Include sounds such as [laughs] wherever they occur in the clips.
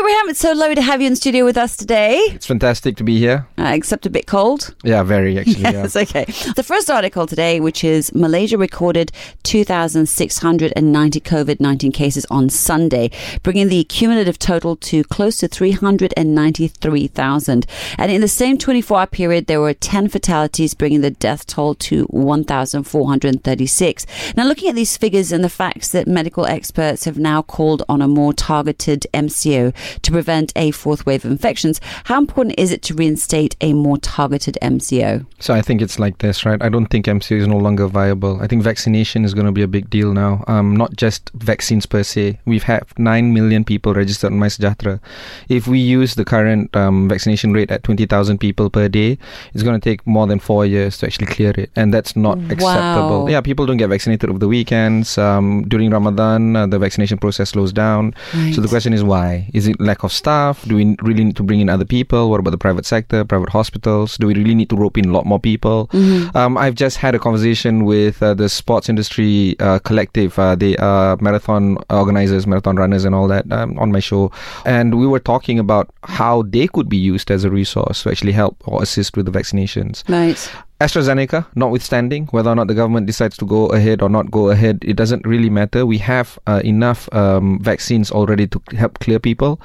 Ibrahim, it's so lovely to have you in studio with us today. It's fantastic to be here. Uh, except a bit cold. Yeah, very actually. [laughs] Yeah. It's okay. The first article today, which is Malaysia recorded 2,690 COVID 19 cases on Sunday, bringing the cumulative total to close to 393,000. And in the same 24 hour period, there were 10 fatalities, bringing the death toll to 1,436. Now, looking at these figures and the facts that medical experts have now called on a more targeted MCO to prevent a fourth wave of infections, how important is it to reinstate a more targeted MCO? So I think it's like this, right? I don't think MCO is no longer viable. I think vaccination is going to be a big deal now. Um, not just vaccines per se. We've had 9 million people registered on MySejahtera. If we use the current um, vaccination rate at 20,000 people per day, it's going to take more than four years to actually clear it. And that's not Wow. acceptable. Yeah, people don't get vaccinated over the weekends. Um, during Ramadan, uh, the vaccination process slows down. So the question is why? Is it lack of staff? Do we really need to bring in other people? What about the private sector, private hospitals? Do we really need to rope in a lot more people? Mm-hmm. Um, I've just had a conversation with uh, the sports industry uh, collective. Uh, they are marathon organizers, marathon runners, and all that um, on my show. And we were talking about how they could be used as a resource to actually help or assist with the vaccinations. Right. AstraZeneca, notwithstanding whether or not the government decides to go ahead or not go ahead, it doesn't really matter. We have uh, enough um, vaccines already to help clear people.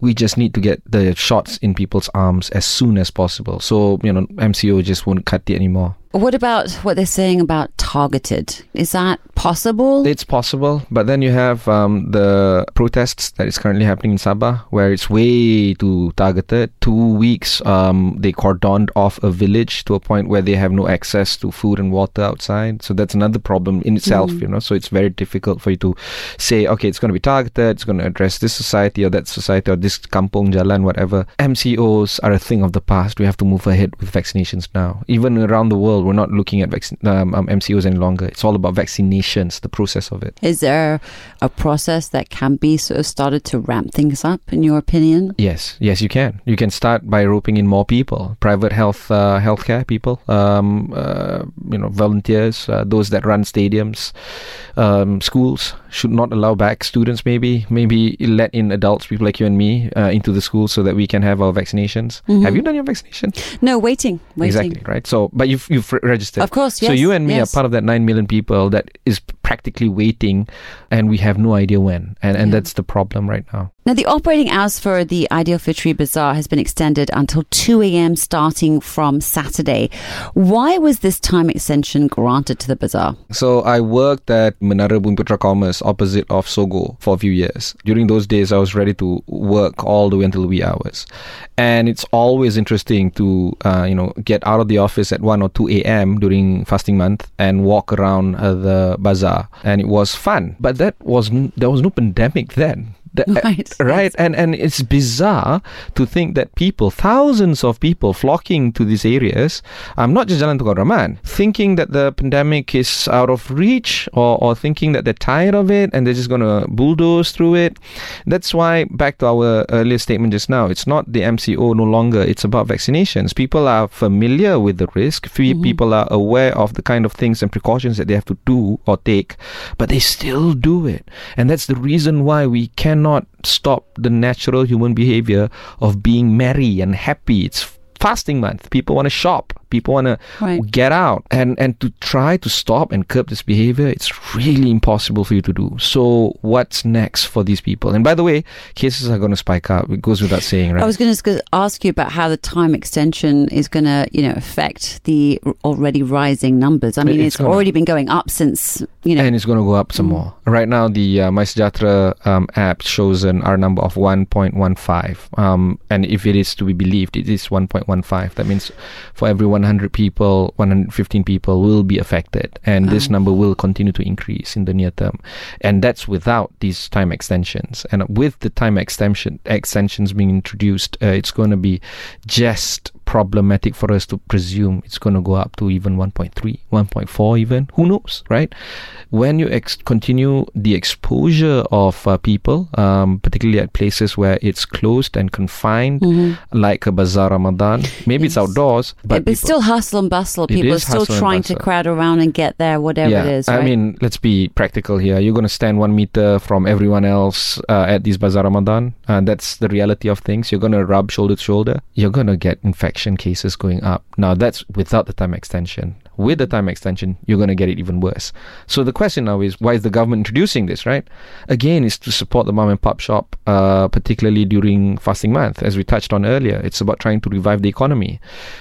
We just need to get the shots in people's arms as soon as possible. So, you know, MCO just won't cut it anymore. What about what they're saying about targeted? Is that possible? It's possible, but then you have um, the protests that is currently happening in Sabah, where it's way too targeted. Two weeks, um, they cordoned off a village to a point where they have no access to food and water outside. So that's another problem in itself, you know. So it's very difficult for you to say, okay, it's going to be targeted, it's going to address this society or that society or this kampong jalan, whatever. MCOs are a thing of the past. We have to move ahead with vaccinations now. Even around the world, we're not looking at vaccin- um, um, MCOs any longer. It's all about vaccinations, the process of it. Is there a process that can be sort of started to ramp things up, in your opinion? Yes, yes, you can. You can start by roping in more people, private health, uh, healthcare people, um, uh, you know, volunteers, uh, those that run stadiums, um, schools should not allow back students. Maybe, maybe let in adults, people like you and me, uh, into the school so that we can have our vaccinations. Have you done your vaccination? No, waiting. Waiting. Exactly right. So, but you've you've re- registered. Of course, So you and me yes. are part of that nine million people that is practically waiting, and we have no idea when, and and Yeah. that's the problem right now. Now, the operating hours for the Aidilfitri Bazaar has been extended until 2 a.m. starting from Saturday. Why was this time extension granted to the bazaar? So I worked at Menara Bumiputera Commerce opposite of Sogo for a few years. During those days, I was ready to work all the way until wee hours, and it's always interesting to uh, you know get out of the office at one or two a.m. during fasting month and walk around uh, the bazaar, and it was fun. But that was there was no pandemic then. The- Right. right and and it's bizarre to think that people thousands of people flocking to these areas um, not just Jalan Tukar Rahman thinking that the pandemic is out of reach or, or thinking that they're tired of it and they're just going to bulldoze through it. That's why back to our earlier statement just now it's not the MCO no longer it's about vaccinations. People are familiar with the risk. Fe- people are aware of the kind of things and precautions that they have to do or take but they still do it. And that's the reason why we cannot stop the natural human behavior of being merry and happy. It's fasting month. People want to shop people want to get out and and to try to stop and curb this behavior it's really impossible for you to do so what's next for these people and by the way cases are going to spike up it goes without saying right I was going to ask you about how the time extension is going to, you know, affect the already rising numbers. I mean, It's it's, already been going up since, you know. and it's going to go up some more. Right now, the uh, MySejahtera um, app shows an R number of 1.15. Um, and if it is to be believed, it is 1.15. That means for every 100 people, 115 people will be affected. And this Oh. number will continue to increase in the near term. And that's without these time extensions. And with the time extension extensions being introduced, uh, it's going to be just problematic for us to presume it's going to go up to even 1.3, 1.4, even. Who knows, right? When you ex- continue the exposure of uh, people, um, particularly at places where it's closed and confined, mm-hmm. like a Bazaar Ramadan, maybe it's, it's outdoors, but it's still hustle and bustle. People are still trying to crowd around and get there, whatever yeah, it is. Right? I mean, let's be practical here. You're going to stand one meter from everyone else uh, at these Bazaar Ramadan, and that's the reality of things. You're going to rub shoulder to shoulder. You're going to get infection cases going up. Now, that's without the time extension. With the time extension, you're going to get it even worse. So the question now is, why is the government introducing this, right? Again, it's to support the mom and pop shop, uh, particularly during fasting month, as we touched on earlier. It's about trying to revive the economy.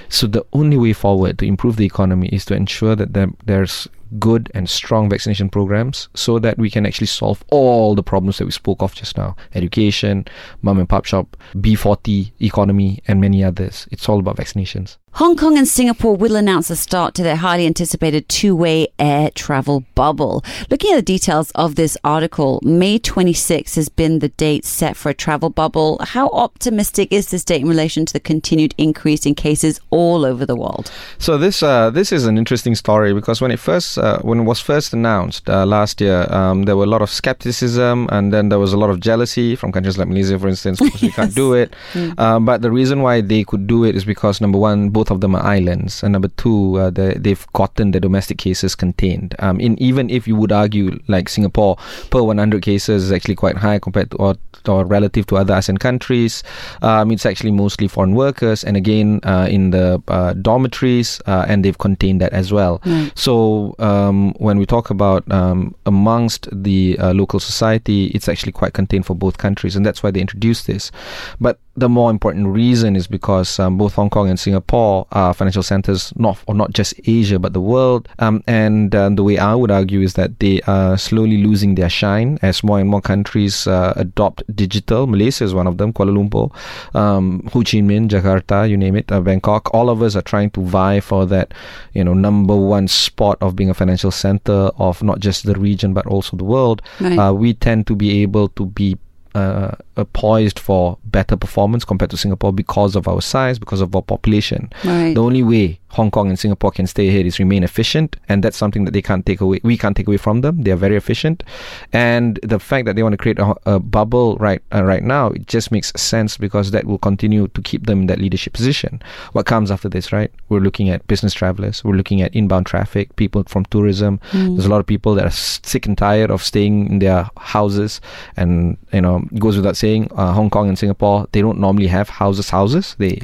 So the only way forward to improve the economy is to ensure that there, there's good and strong vaccination programs so that we can actually solve all the problems that we spoke of just now education, mom and pop shop, B40 economy, and many others. It's all about vaccinations. Hong Kong and Singapore will announce a start to their highly anticipated two way air travel bubble. Looking at the details of this article, May 26 has been the date set for a travel bubble. How optimistic is this date in relation to the continued increase in cases all over the world? So this uh, this is an interesting story because when it first uh, when it was first announced uh, last year, um, there were a lot of skepticism and then there was a lot of jealousy from countries like Malaysia, for instance, because yes. we can't [laughs] do it. Mm. but the reason why they could do it is because number one both of them are islands, and number two, uh, they've gotten the domestic cases contained. Um, in even if you would argue, like Singapore, per 100 cases is actually quite high compared to or, or relative to other ASEAN countries. Um, it's actually mostly foreign workers, and again uh, in the uh, dormitories, uh, and they've contained that as well. Mm. So um, when we talk about um, amongst the uh, local society, it's actually quite contained for both countries, and that's why they introduced this. But the more important reason is because um, both Hong Kong and Singapore are financial centers, not or not just Asia but the world. Um, and uh, the way I would argue is that they are slowly losing their shine as more and more countries uh, adopt digital. Malaysia is one of them. Kuala Lumpur, um, Ho Chi Minh, Jakarta, you name it, uh, Bangkok. All of us are trying to vie for that, you know, number one spot of being a financial center of not just the region but also the world. Right. Uh, we tend to be able to be uh, poised for better performance compared to Singapore because of our size, because of our population. Right. The only way Hong Kong and Singapore can stay ahead is remain efficient, and that's something that they can't take away. We can't take away from them. They are very efficient, and the fact that they want to create a, a bubble right uh, right now it just makes sense because that will continue to keep them in that leadership position. What comes after this, right? We're looking at business travelers. We're looking at inbound traffic, people from tourism. Mm. There's a lot of people that are sick and tired of staying in their houses, and you know, goes without saying, uh, Hong Kong and Singapore they don't normally have houses. Houses they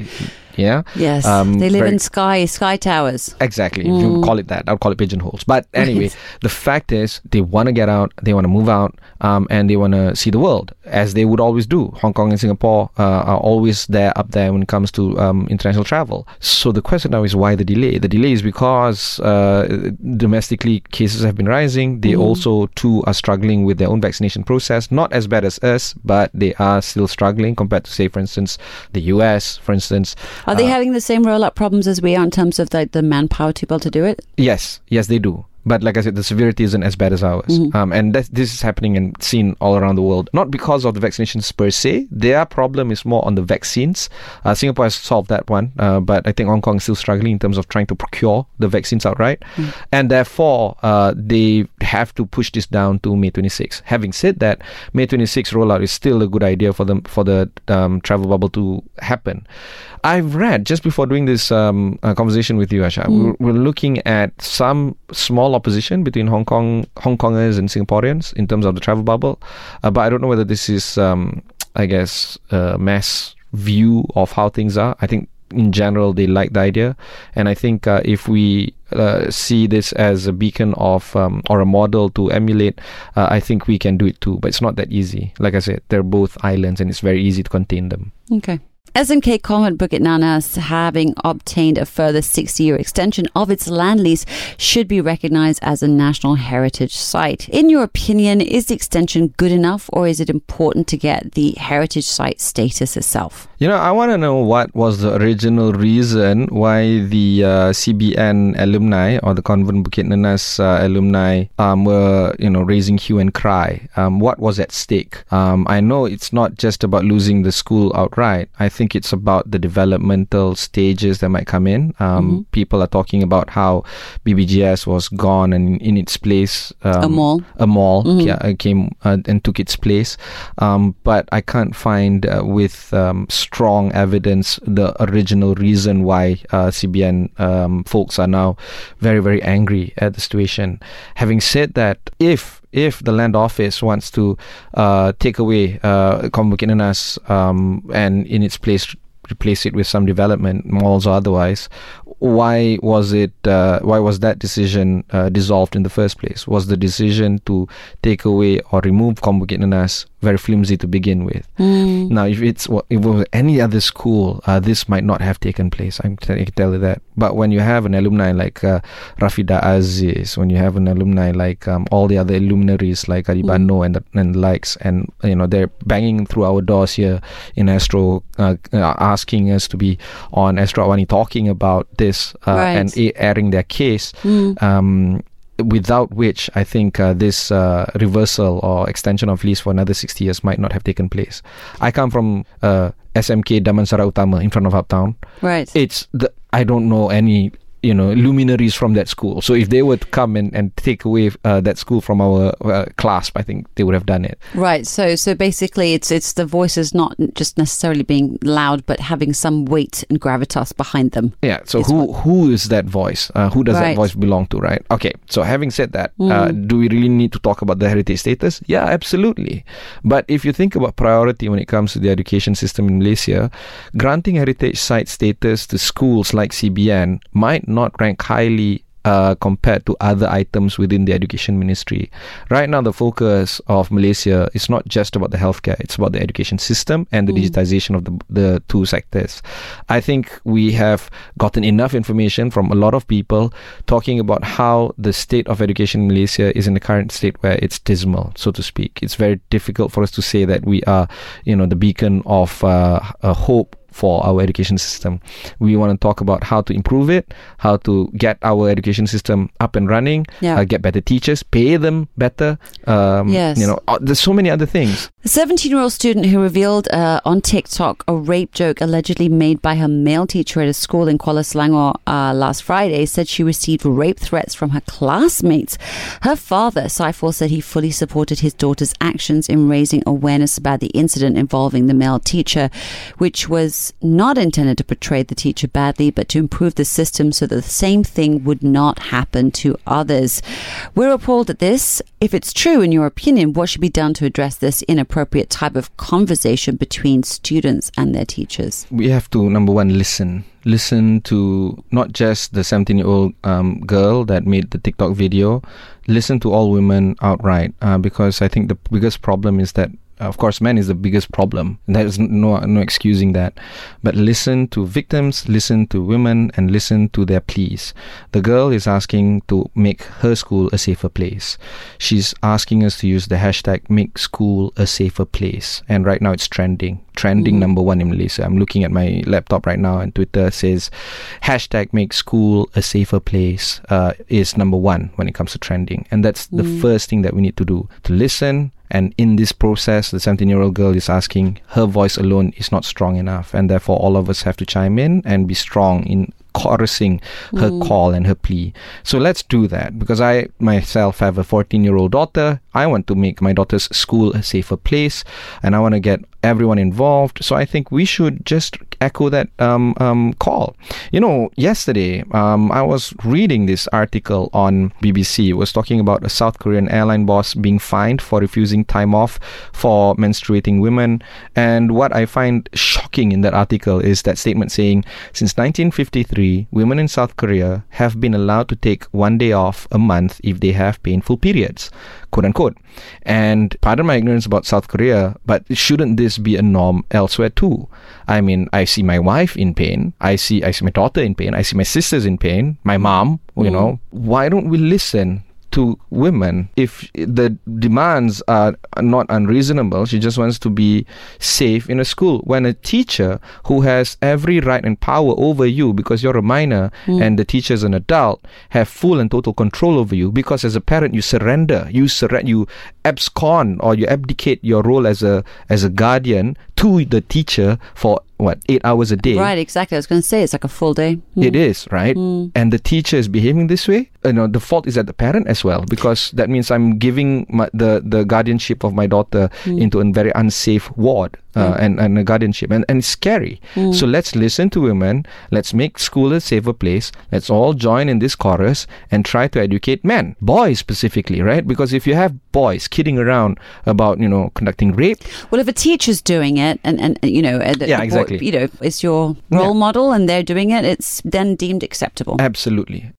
yeah. Yes. Um, they live very, in sky sky towers. Exactly. Mm. You call it that. I'll call it pigeonholes. But [laughs] anyway, the fact is, they want to get out. They want to move out, um, and they want to see the world as they would always do. Hong Kong and Singapore uh, are always there up there when it comes to um, international travel. So the question now is why the delay? The delay is because uh, domestically cases have been rising. They mm. also too are struggling with their own vaccination process. Not as bad as us, but they are still struggling compared to, say, for instance, the US, for instance. Are they uh, having the same rollout problems as we are in terms of the, the manpower to be able to do it? Yes, yes, they do. But like I said, the severity isn't as bad as ours. Mm-hmm. Um, and this is happening and seen all around the world. Not because of the vaccinations per se. Their problem is more on the vaccines. Uh, Singapore has solved that one. Uh, but I think Hong Kong is still struggling in terms of trying to procure the vaccines outright. Mm. And therefore, uh, they have to push this down to May 26. Having said that, May 26 rollout is still a good idea for them for the um, travel bubble to happen. I've read just before doing this um, uh, conversation with you, Asha. Mm. We're, we're, looking at some small opposition between Hong Kong Hong Kongers and Singaporeans in terms of the travel bubble, uh, but I don't know whether this is, um, I guess, a mass view of how things are. I think in general they like the idea, and I think uh, if we uh, see this as a beacon of um, or a model to emulate, uh, I think we can do it too. But it's not that easy. Like I said, they're both islands, and it's very easy to contain them. Okay. SMK Convent Bukit Nanas, having obtained a further 60 year extension of its land lease, should be recognized as a National Heritage Site. In your opinion, is the extension good enough or is it important to get the Heritage Site status itself? You know, I want to know what was the original reason why the uh, CBN alumni or the Convent Bukit Nanas uh, alumni um, were, you know, raising hue and cry. Um, what was at stake? Um, I know it's not just about losing the school outright. I think it's about the developmental stages that might come in. Um, People are talking about how BBGS was gone and in its place um, A mall. a mall yeah, uh, came uh, and took its place. Um, but I can't find uh, with um, strong evidence the original reason why uh, CBN um, folks are now very, very angry at the situation. Having said that, if if the land office wants to uh, take away uh, um, and in its place replace it with some development, malls or otherwise, why was it? Uh, why was that decision uh, dissolved in the first place? Was the decision to take away or remove Convocationes very flimsy to begin with? Mm. Now, if it's if it was any other school, uh, this might not have taken place. I'm t- I can tell you that. But when you have an alumni like uh, Rafidah Aziz, when you have an alumni like um, all the other luminaries like Adibano and the, and likes, and you know they're banging through our doors here in Astro, uh, uh, asking us to be on Astro Awani talking about this uh, Right. and a- airing their case. Um, without which I think uh, this uh, reversal or extension of lease for another 60 years might not have taken place. I come from uh, SMK Damansara Utama in front of Uptown. Right. It's the I don't know any you know luminaries from that school. So if they were to come and, and take away uh, that school from our uh, clasp, I think they would have done it. Right. So so basically it's it's the voices not just necessarily being loud but having some weight and gravitas behind them. Yeah. So who who is that voice? Uh, who does Right. that voice belong to? Right. Okay. So having said that, uh, do we really need to talk about the heritage status? Yeah, absolutely. But if you think about priority when it comes to the education system in Malaysia, granting heritage site status to schools like CBN might not rank highly. Uh, compared to other items within the education ministry. Right now, the focus of Malaysia is not just about the healthcare, it's about the education system and the digitization of the, the two sectors. I think we have gotten enough information from a lot of people talking about how the state of education in Malaysia is in the current state where it's dismal, so to speak. It's very difficult for us to say that we are, you know, the beacon of uh, hope for our education system. We want to talk about how to improve it, how to get our education system up and running, Yeah. uh, get better teachers, pay them better. Um, Yes. You know, uh, there's so many other things. A 17 year old student who revealed uh, on TikTok a rape joke allegedly made by her male teacher at a school in Kuala Selangor uh, last Friday said she received rape threats from her classmates. Her father, Saiful, said he fully supported his daughter's actions in raising awareness about the incident involving the male teacher, which was not intended to portray the teacher badly, but to improve the system so that the same thing would not happen to others. We're appalled at this. If it's true, in your opinion, what should be done to address this inappropriate type of conversation between students and their teachers? we have to number one listen listen to not just the 17 year old um, girl that made the tiktok video listen to all women outright uh, because i think the biggest problem is that of course men is the biggest problem. There's no no excusing that. But listen to victims listen to women and listen to their pleas. The girl is asking to make her school a safer place. She's asking us to use the hashtag make school a safer place. And right now it's trending. Trending number one in Malaysia. I'm looking at my laptop right now, and Twitter says hashtag make school a safer place uh, is number one when it comes to trending. And that's the first thing that we need to do to listen. And in this process, the 17 year old girl is asking her voice alone is not strong enough. And therefore, all of us have to chime in and be strong in chorusing her call and her plea. So let's do that because I myself have a 14 year old daughter. I want to make my daughter's school a safer place and I want to get everyone involved. So I think we should just echo that um, um, call. You know, yesterday um, I was reading this article on BBC. It was talking about a South Korean airline boss being fined for refusing time off for menstruating women. And what I find shocking in that article is that statement saying since 1953, women in South Korea have been allowed to take one day off a month if they have painful periods, quote unquote. And pardon my ignorance about South Korea, but shouldn't this be a norm elsewhere too? I mean, I see my wife in pain. I see, I see my daughter in pain. I see my sisters in pain. My mom, you mm. know. Why don't we listen? To women if the demands are not unreasonable she just wants to be safe in a school. When a teacher who has every right and power over you because you're a minor hmm. and the teacher is an adult have full and total control over you because as a parent you surrender. You surrender you abscond or you abdicate your role as a as a guardian to the teacher for what eight hours a day. Right, exactly. I was going to say it's like a full day. Mm. It is right, hmm. and the teacher is behaving this way. Uh, you know, the fault is at the parent as well because that means I'm giving my, the the guardianship of my daughter hmm. into a very unsafe ward uh, and and a guardianship, and and it's scary. So let's listen to women. Let's make school a safer place. Let's all join in this chorus and try to educate men, boys specifically, right? Because if you have boys kidding around about you know conducting rape, Well, if a teacher's doing it, and, and you know, uh, Yeah, exactly. you know, it's your role model, and they're doing it, it's then deemed acceptable. absolutely.